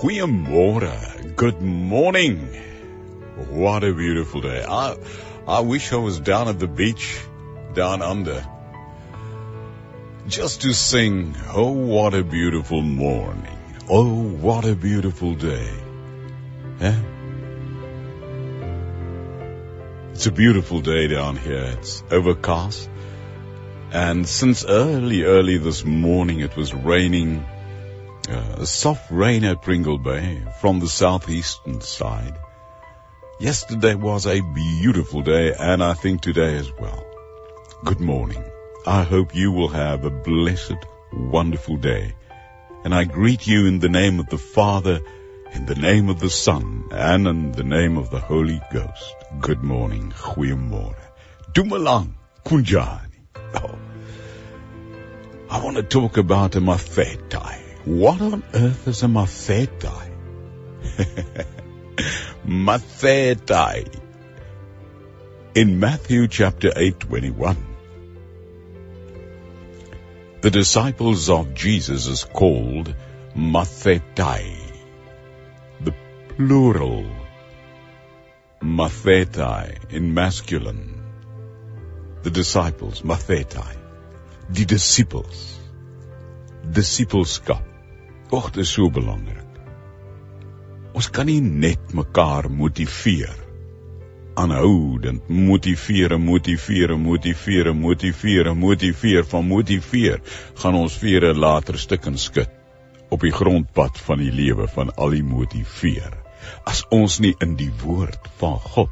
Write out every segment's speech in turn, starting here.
Goeiemôre. Good morning. What a beautiful day. I I wish I was down at the beach down under. Just to sing, oh what a beautiful morning. Oh what a beautiful day. Yeah? It's a beautiful day down here. It's overcast. And since early, early this morning, it was raining, uh, a soft rain at Pringle Bay from the southeastern side. Yesterday was a beautiful day, and I think today as well. Good morning. I hope you will have a blessed, wonderful day. And I greet you in the name of the Father, in the name of the Son, and in the name of the Holy Ghost. Good morning. Goeiemorgen. Dumalang. Kunjani. Oh. I want to talk about a mafetai. What on earth is a mafetai? mafetai. In Matthew chapter 8, 21, the disciples of Jesus is called mathetai, the plural mathetai in masculine. The disciples, mathetai, the disciples, discipelskap. Och, dit is so belangrik. Ons kan nie net mekaar motiveer. Aanhoudend motiveer en motiveer en motiveer en motiveer en motiveer van motiveer gaan ons 'n later stuk in skit op die grondpad van die lewe van al die motiveer. As ons nie in die woord van God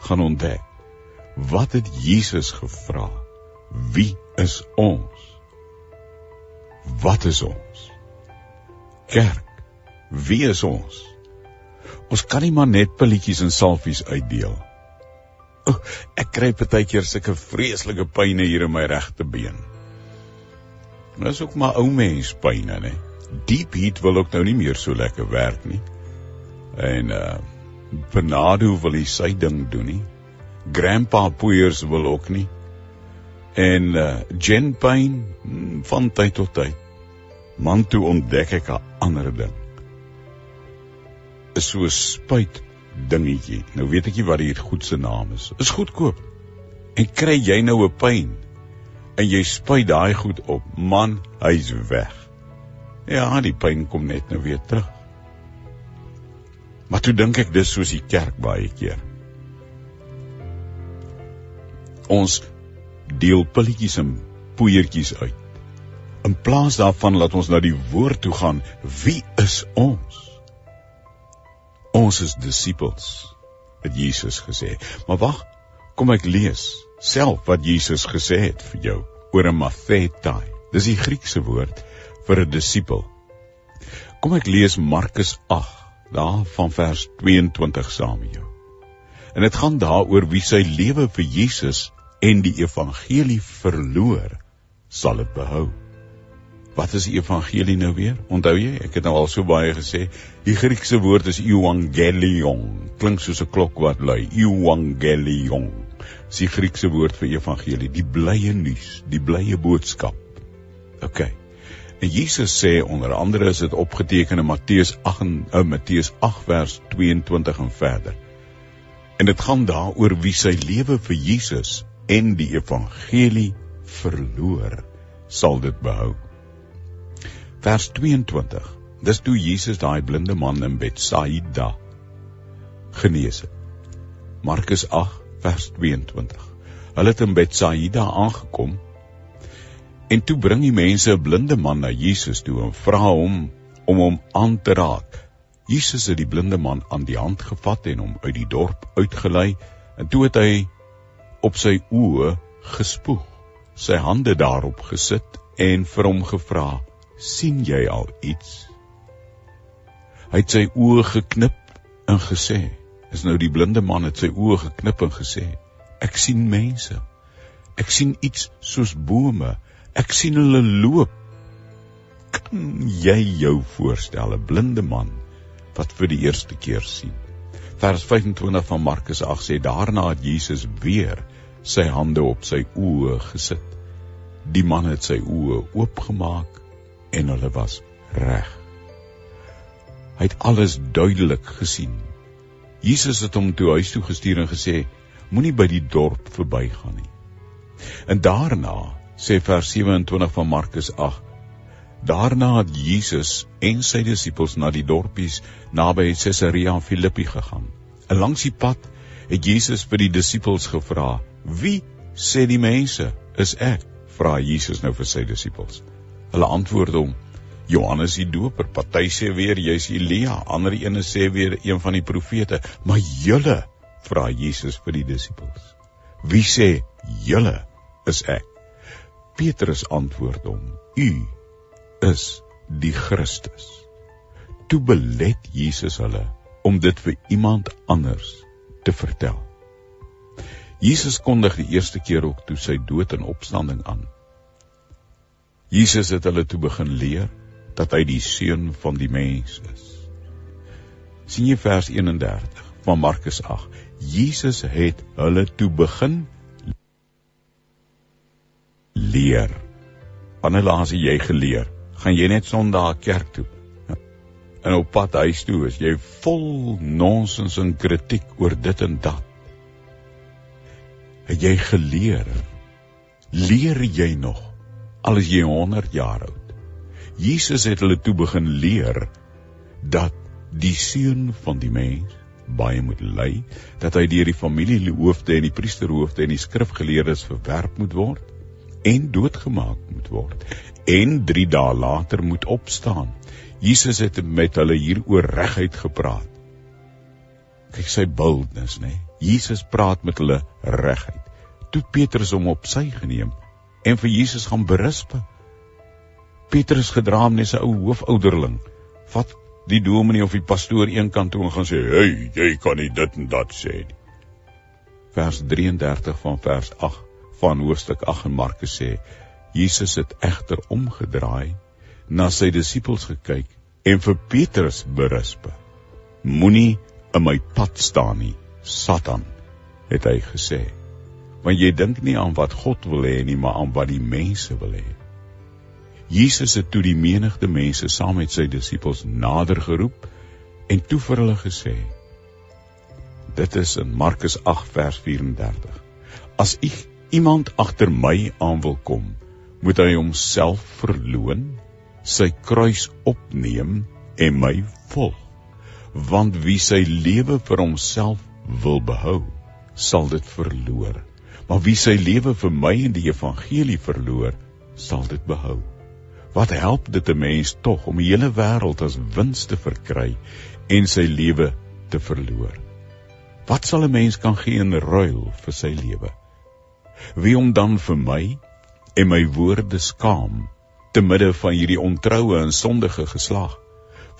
gaan ontdek wat het Jesus gevra wie is ons? Wat is ons kerk wie is ons Ons kan nie maar net pilletjies en salfies uitdeel. O, ek kry partykeer sulke vreeslike pyne hier in my regte been. Dit is ook maar ou mens pyne, né? Deep heat wil ook nou nie meer so lekker werk nie. En uh Bernardo wil hy sy ding doen nie. Grandpa Poeiers wil ook nie. En uh Jen Payne hmm, van tyd tot tyd. Man toe ontdek ek 'n ander ding is so 'n spuit dingetjie. Nou weet ek nie wat die goed se naam is. Is goedkoop. En kry jy nou 'n pyn en jy spuit daai goed op, man, hy's weg. Ja, die pyn kom net nou weer terug. Maar toe dink ek dis soos die kerk baie keer. Ons deel pilletjies en poeiertjies uit. In plaas daarvan laat ons na die woord toe gaan. Wie is ons? Ons is disippels, het Jesus gesê. Maar wag, kom ek lees self wat Jesus gesê het vir jou oor 'n mathetai. Dis die Griekse woord vir 'n disipel. Kom ek lees Markus 8, daar van vers 22 saam met jou. En dit gaan daaroor wie sy lewe vir Jesus en die evangelie verloor, sal dit behou. Wat is die evangelie nou weer? Onthou jy? Ek het nou al so baie gesê. Die Griekse woord is euangelion. Klink soos 'n klok wat lui. Euangelion. Dis die Griekse woord vir evangelie, die blye nuus, die blye boodskap. OK. En Jesus sê onder andere is dit opgeteken in Matteus 8 en uh, Matteus 8 vers 22 en verder. En dit gaan daaroor wie sy lewe vir Jesus en die evangelie verloor, sal dit behou. Vers 22. Dis toe Jesus daai blinde man in Betsaida genees het. Markus 8 vers 22. Hulle het in Betsaida aangekom en toe bring die mense 'n blinde man na Jesus toe en vra hom om hom aan te raak. Jesus het die blinde man aan die hand gevat en hom uit die dorp uitgelei en toe het hy op sy oë gespoeg, sy hande daarop gesit en vir hom gevra: sien jy al iets? Hy het sy oë geknip en gesê, is nou die blinde man het sy oë geknip en gesê, ek sien mense. Ek sien iets soos bome. Ek sien hulle loop. Kan jy jou voorstel 'n blinde man wat vir die eerste keer sien? Vers 25 van Markus 8 sê daarna het Jesus weer sy hande op sy oë gesit. Die man het sy oë oopgemaak en hulle was reg. Hy het alles duidelik gesien. Jesus het hom toe huis toe gestuur en gesê: Moenie by die dorp verbygaan nie. En daarna, sê vers 27 van Markus 8, daarna het Jesus en sy disippels na die dorpies naby Caesarea Philippi gegaan. En langs die pad het Jesus vir die disippels gevra: "Wie sê die mense is ek?" vra Jesus nou vir sy disippels. Hulle antwoord hom: Johannes die Doper, party sê weer jy's Elia, ander ene sê weer een van die profete, maar julle vra Jesus vir die disippels. Wie sê julle is ek? Petrus antwoord hom: U is die Christus. Toe belet Jesus hulle om dit vir iemand anders te vertel. Jesus kondig die eerste keer ook toe sy dood en opstanding aan. Jesus het hulle toe begin leer dat hy die seun van die mens is. sien jy vers 31 van Markus 8. Jesus het hulle toe begin leer. Wanneer laas jy geleer? Gaan jy net Sondag kerk toe? En op pad huis toe is jy vol nonsens en kritiek oor dit en dat. Het jy geleer? Leer jy nog al is jy 100 jaar oud? Jesus het hulle toe begin leer dat die seun van die mens baie moet ly, dat hy deur die familiehoofde en die priesterhoofde en die skrifgeleerdes verwerp moet word en doodgemaak moet word en 3 dae later moet opstaan. Jesus het met hulle hieroor reguit gepraat. Kyk sy boldness, né? Jesus praat met hulle reguit. Toe Petrus hom op sy geneem en vir Jesus gaan berisp. Petrus gedraam net 'n ou hoofouderling. Vat die dominee of die pastoor eenkant toe en gaan sê: "Hey, jy kan nie dit en dat sê nie." Vers 33 van vers 8 van hoofstuk 8 in Markus sê: Jesus het egter omgedraai, na sy disippels gekyk en vir Petrus berisp. Moenie in my pad staan nie, Satan, het hy gesê. Want jy dink nie aan wat God wil hê nie, maar aan wat die mense wil hê. Jesus het toe die menigte mense saam met sy disippels nader geroep en toe vir hulle gesê: Dit is in Markus 8 vers 34. As u iemand agter my aan wil kom, moet hy homself verloën, sy kruis opneem en my volg. Want wie sy lewe vir homself wil behou, sal dit verloor. Maar wie sy lewe vir my en die evangelie verloor, sal dit behou. Wat help dit 'n mens tog om die hele wêreld as wins te verkry en sy lewe te verloor? Wat sal 'n mens kan gee in ruil vir sy lewe? Wie om dan vir my en my woorde skaam te midde van hierdie ontroue en sondige geslag?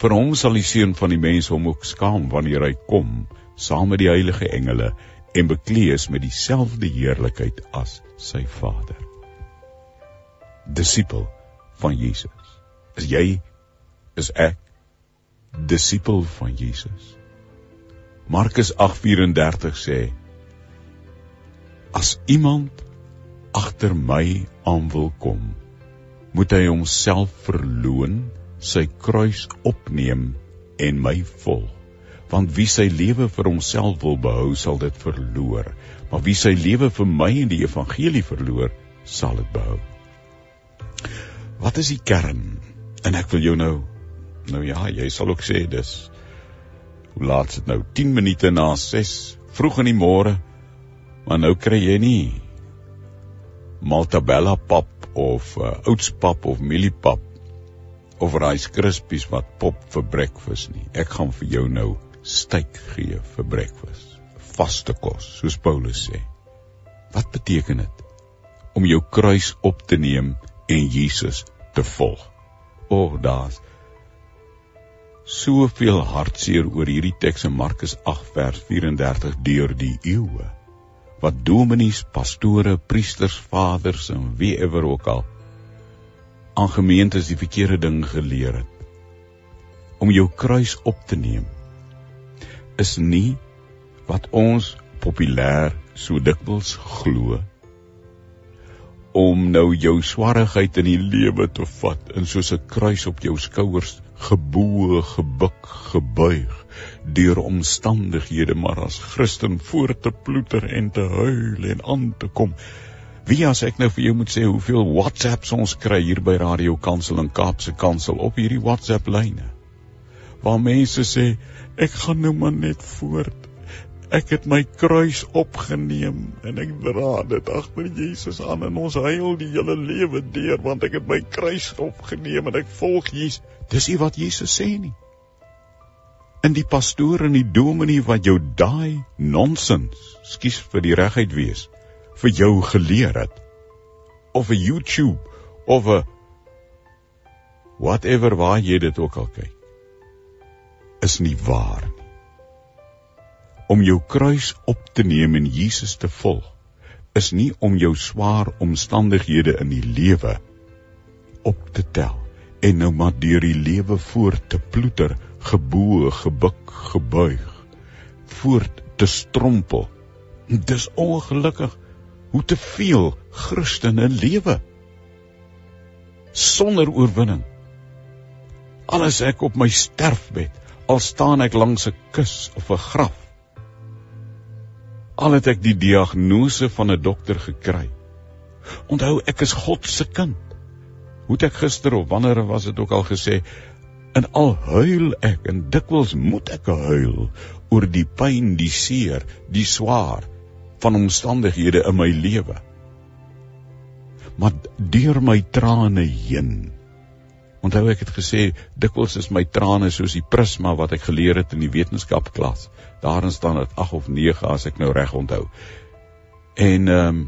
Vir hom sal die seun van die mens hom ook skaam wanneer hy kom saam met die heilige engele en bekleed is met dieselfde heerlikheid as sy Vader. Disipel van Jesus. Is jy is ek disipel van Jesus. Markus 8:34 sê As iemand agter my aan wil kom, moet hy homself verloën, sy kruis opneem en my volg. Want wie sy lewe vir homself wil behou, sal dit verloor, maar wie sy lewe vir my en die evangelie verloor, sal dit behou. Wat is die kern? En ek wil jou nou nou ja, jy sal ook sê dis hoe laat is dit nou? 10 minute na 6 vroeg in die môre. Maar nou kry jy nie Maltabella pap of uh, oudspap of mieliepap of rice krispies wat pop vir breakfast nie. Ek gaan vir jou nou steak gee vir breakfast. Vaste kos, soos Paulus sê. Wat beteken dit om jou kruis op te neem en Jesus te volg. O, oh, daar's soveel hartseer oor hierdie teks in Markus 8 vers 34 deur die eeue. Wat dominees, pastore, priesters, vaders en wie ewer ook al aan gemeentes die verkeerde ding geleer het. Om jou kruis op te neem is nie wat ons populêr so dikwels glo om nou jou swaarheid in die lewe te vat en soos 'n kruis op jou skouers geboe, gebuk, gebuig deur omstandighede maar as Christen voor te ploeter en te huil en aan te kom. Wie as ek nou vir jou moet sê hoeveel WhatsApps ons kry hier by Radio Kansel en Kaapse Kansel op hierdie WhatsApp lyne. Waar mense sê ek gaan nou maar net voort. Ek het my kruis opgeneem en ek dra dit agter Jesus aan en ons huil die hele lewe deur want ek het my kruis opgeneem en ek volg Jesus. Dis nie wat Jesus sê nie. In die pastoor en die dominee wat jou daai nonsens, skus vir die regheid wees, vir jou geleer het of 'n YouTube of 'n whatever waar jy dit ook al kyk is nie waar nie om jou kruis op te neem en Jesus te volg is nie om jou swaar omstandighede in die lewe op te tel en nou maar deur die lewe voort te ploeter, geboe, gebuk, gebuig, voort te strompel. Dis ongelukkig hoe te veel Christene lewe sonder oorwinning. Alles ek op my sterfbed, al staan ek langs 'n kus of 'n graf, al het ek die diagnose van 'n dokter gekry. Onthou ek is God se kind. Hoe het ek gister of wanneer was dit ook al gesê en al huil ek en dikwels moet ek huil oor die pyn, die seer, die swaar van omstandighede in my lewe. Maar deur my trane heen Onthou ek het gesê dikwels is my trane soos die prisma wat ek geleer het in die wetenskapklas. Daarin staan dit 8 of 9 as ek nou reg onthou. En ehm um,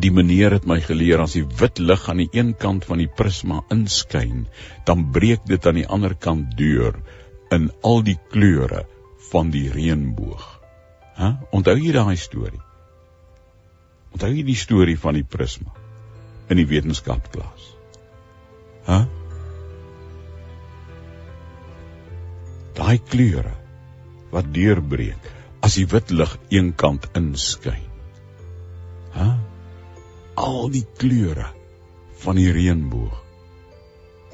die meneer het my geleer as die wit lig aan die een kant van die prisma inskyn, dan breek dit aan die ander kant deur in al die kleure van die reënboog. Hæ? Onthou jy daai storie? Onthou jy die storie van die prisma in die wetenskapklas? Hæ? Daai kleure wat deurbreek as die wit lig eenkant inskyn. Hæ? Al die kleure van die reënboog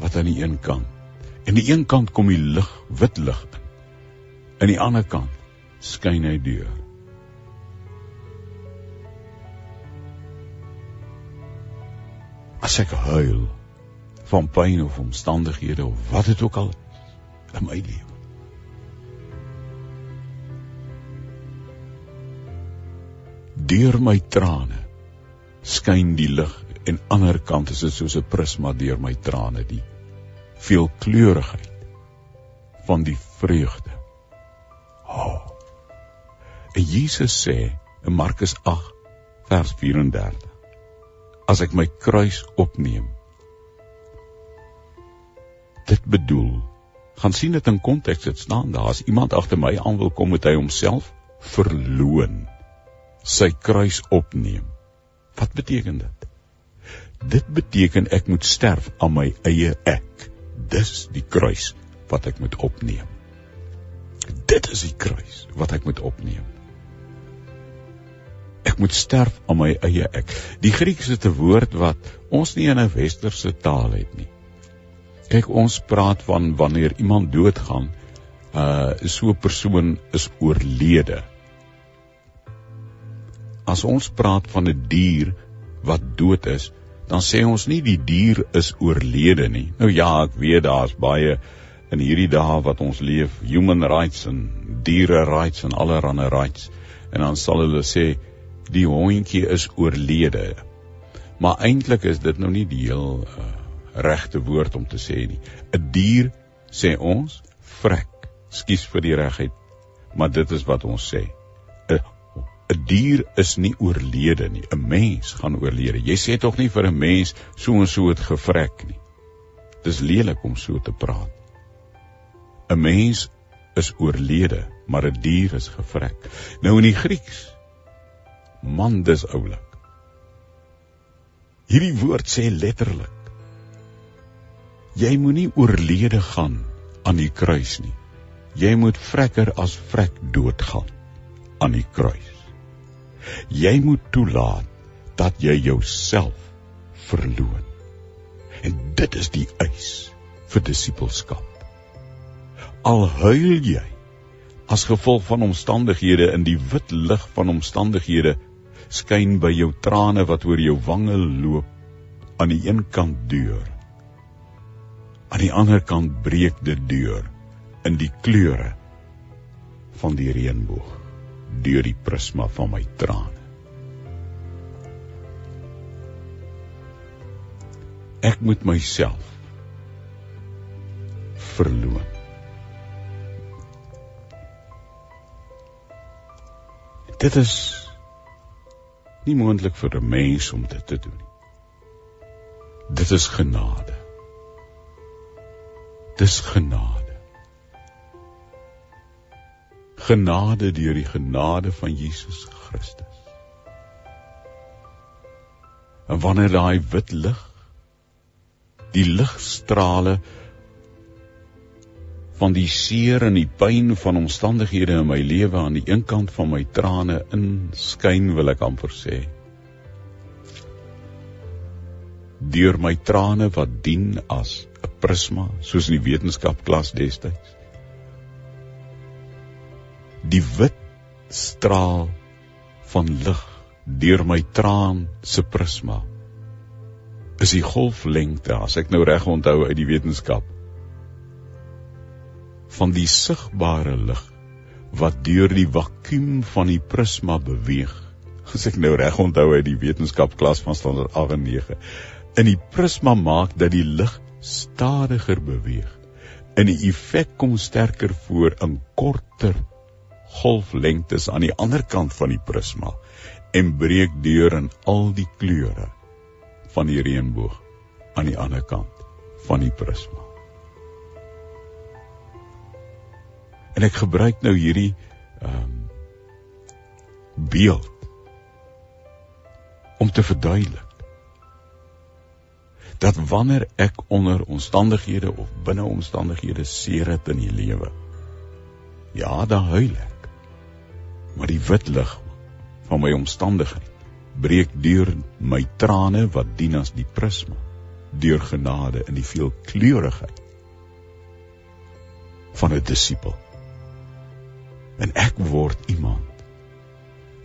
wat aan die een kant en die een kant kom die lig, wit lig in. In die ander kant skyn hy deur. As ek huil van pyn of omstandighede of wat dit ook al in my lewe. Deur my trane skyn die lig en ander kant is dit soos 'n prisma deur my trane die veelkleurigheid van die vreugde. Oh. En Jesus sê in Markus 8 vers 34 As ek my kruis opneem dit bedoel. Gaan sien dit in konteks dit staan daar. As iemand agter my aan wil kom, moet hy homself verloon. Sy kruis opneem. Wat beteken dit? Dit beteken ek moet sterf aan my eie ek. Dis die kruis wat ek moet opneem. Dit is die kruis wat ek moet opneem. Ek moet sterf aan my eie ek. Die Grieks het 'n woord wat ons nie in 'n westerse taal het nie. Kyk, ons praat van wanneer iemand doodgaan, uh so 'n persoon is oorlede. As ons praat van 'n dier wat dood is, dan sê ons nie die dier is oorlede nie. Nou ja, ek weet daar's baie in hierdie dae wat ons leef, human rights en diere rights en allerlei rights. En dan sal hulle sê die hondjie is oorlede. Maar eintlik is dit nou nie die heel uh, regte woord om te sê nie. 'n Dier sê ons vrek. Skus vir die regheid, maar dit is wat ons sê. 'n dier is nie oorlede nie. 'n Mens gaan oorlede. Jy sê tog nie vir 'n mens so en so het gevrek nie. Dis lelik om so te praat. 'n Mens is oorlede, maar 'n dier is gevrek. Nou in die Grieks man dis oulik. Hierdie woord sê letterlik Jy moenie oorlede gaan aan die kruis nie. Jy moet vrekker as vrek doodgaan aan die kruis. Jy moet toelaat dat jy jouself verloon. En dit is die eis vir disippelskap. Al huil jy as gevolg van omstandighede in die wit lig van omstandighede skyn by jou trane wat oor jou wange loop aan die een kant deur. Aan die ander kant breek dit deur in die kleure van die reënboog deur die prisma van my trane. Ek moet myself verloon. Dit is nie moontlik vir 'n mens om dit te doen nie. Dit is genade. Dis genade. Genade deur die genade van Jesus Christus. En wanneer daai wit lig die ligstrale van die seer en die pyn van omstandighede in my lewe aan die een kant van my trane inskyn wil ek amper sê deur my trane wat dien as 'n prisma soos in die wetenskapklas destyds die wit straal van lig deur my traan se prisma is die golflengte as ek nou reg onthou uit die wetenskap van die sigbare lig wat deur die vakuum van die prisma beweeg. As ek nou reg onthou uit die wetenskap klas van standaard 8 en 9 in die prisma maak dat die lig stadiger beweeg. En die effek kom sterker voor in korter golflengtes aan die ander kant van die prisma en breek deur in al die kleure van die reënboog aan die ander kant van die prisma. En ek gebruik nou hierdie ehm um, beeld om te verduidelik dat wanneer ek onder omstandighede of binne omstandighede seer het in die lewe ja, dan huil ek. Maar die wit lig van my omstandighede breek deur my trane wat dien as die prisma deur genade in die veelkleurigheid van 'n disipel. En ek word iemand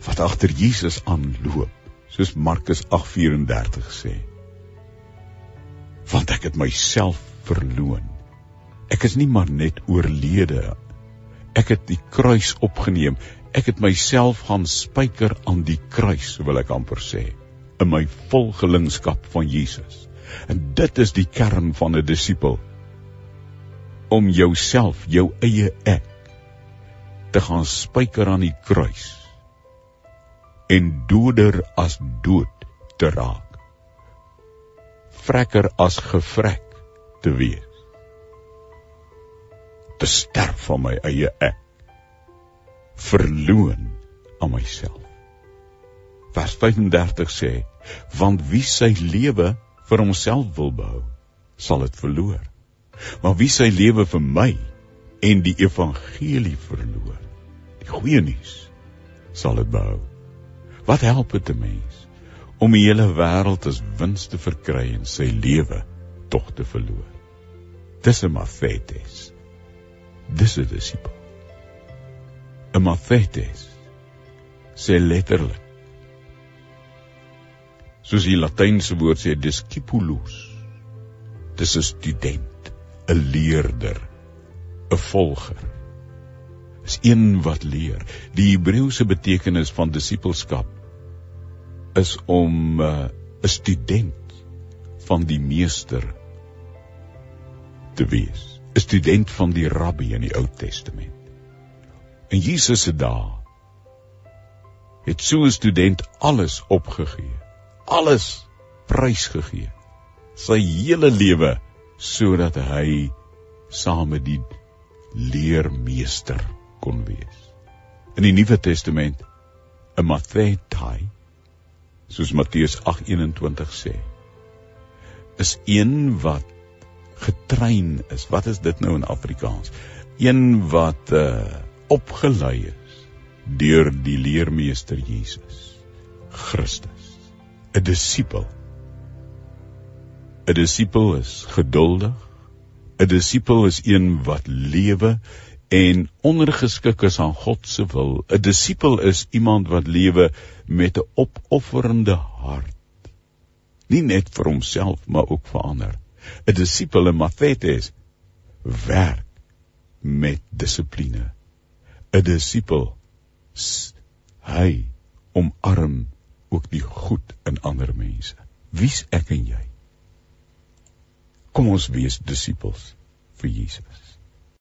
wat agter Jesus aanloop soos Markus 8:34 sê. Want ek het myself verloon. Ek is nie maar net oorlede. Ek het die kruis opgeneem ek het myself gaan spyker aan die kruis wil ek amper sê in my volgelingskap van Jesus. En dit is die kern van 'n disipel. Om jouself jou eie ek te gaan spyker aan die kruis en doder as dood te raak. Vrekker as gevrek te wees. Te sterf van my eie ek verloon aan myself. Vers 35 sê: Want wie sy lewe vir homself wil behou, sal dit verloor. Maar wie sy lewe vir my en die evangelie verloor, die goeie nuus, sal dit behou. Wat help dit 'n mens om die hele wêreld as wins te verkry en sy lewe tog te verloor? Dis 'n mafetes. Dis 'n disipel. 'n Mathetes sê letterlik. Soos die latynse woord sê discipulus. Dis 'n student 'n leerder 'n volger. Is een wat leer. Die Hebreëse betekenis van disipelskap is om uh, 'n uh, student van die meester te wees. 'n student van die rabbi in die Ou Testament In Jesus se dae het so 'n student alles opgegee. Alles prysgegee. Sy hele lewe sodat hy saam met die leermeester kon wees. In die Nuwe Testament 'n Mattheai soos Matteus 8:21 sê is een wat getrein is. Wat is dit nou in Afrikaans? Een wat uh opgelei is deur die leermeester Jesus Christus 'n disipel. 'n Disipel is geduldig. 'n Disipel is een wat lewe en ondergeskik is aan God se wil. 'n Disipel is iemand wat lewe met 'n opofferende hart. Nie net vir homself, maar ook vir ander. 'n Disipel in Mattheus werk met dissipline. 'n Disipel hy omarm ook die goed in ander mense. Wie's ek en jy? Kom ons wees disippels vir Jesus.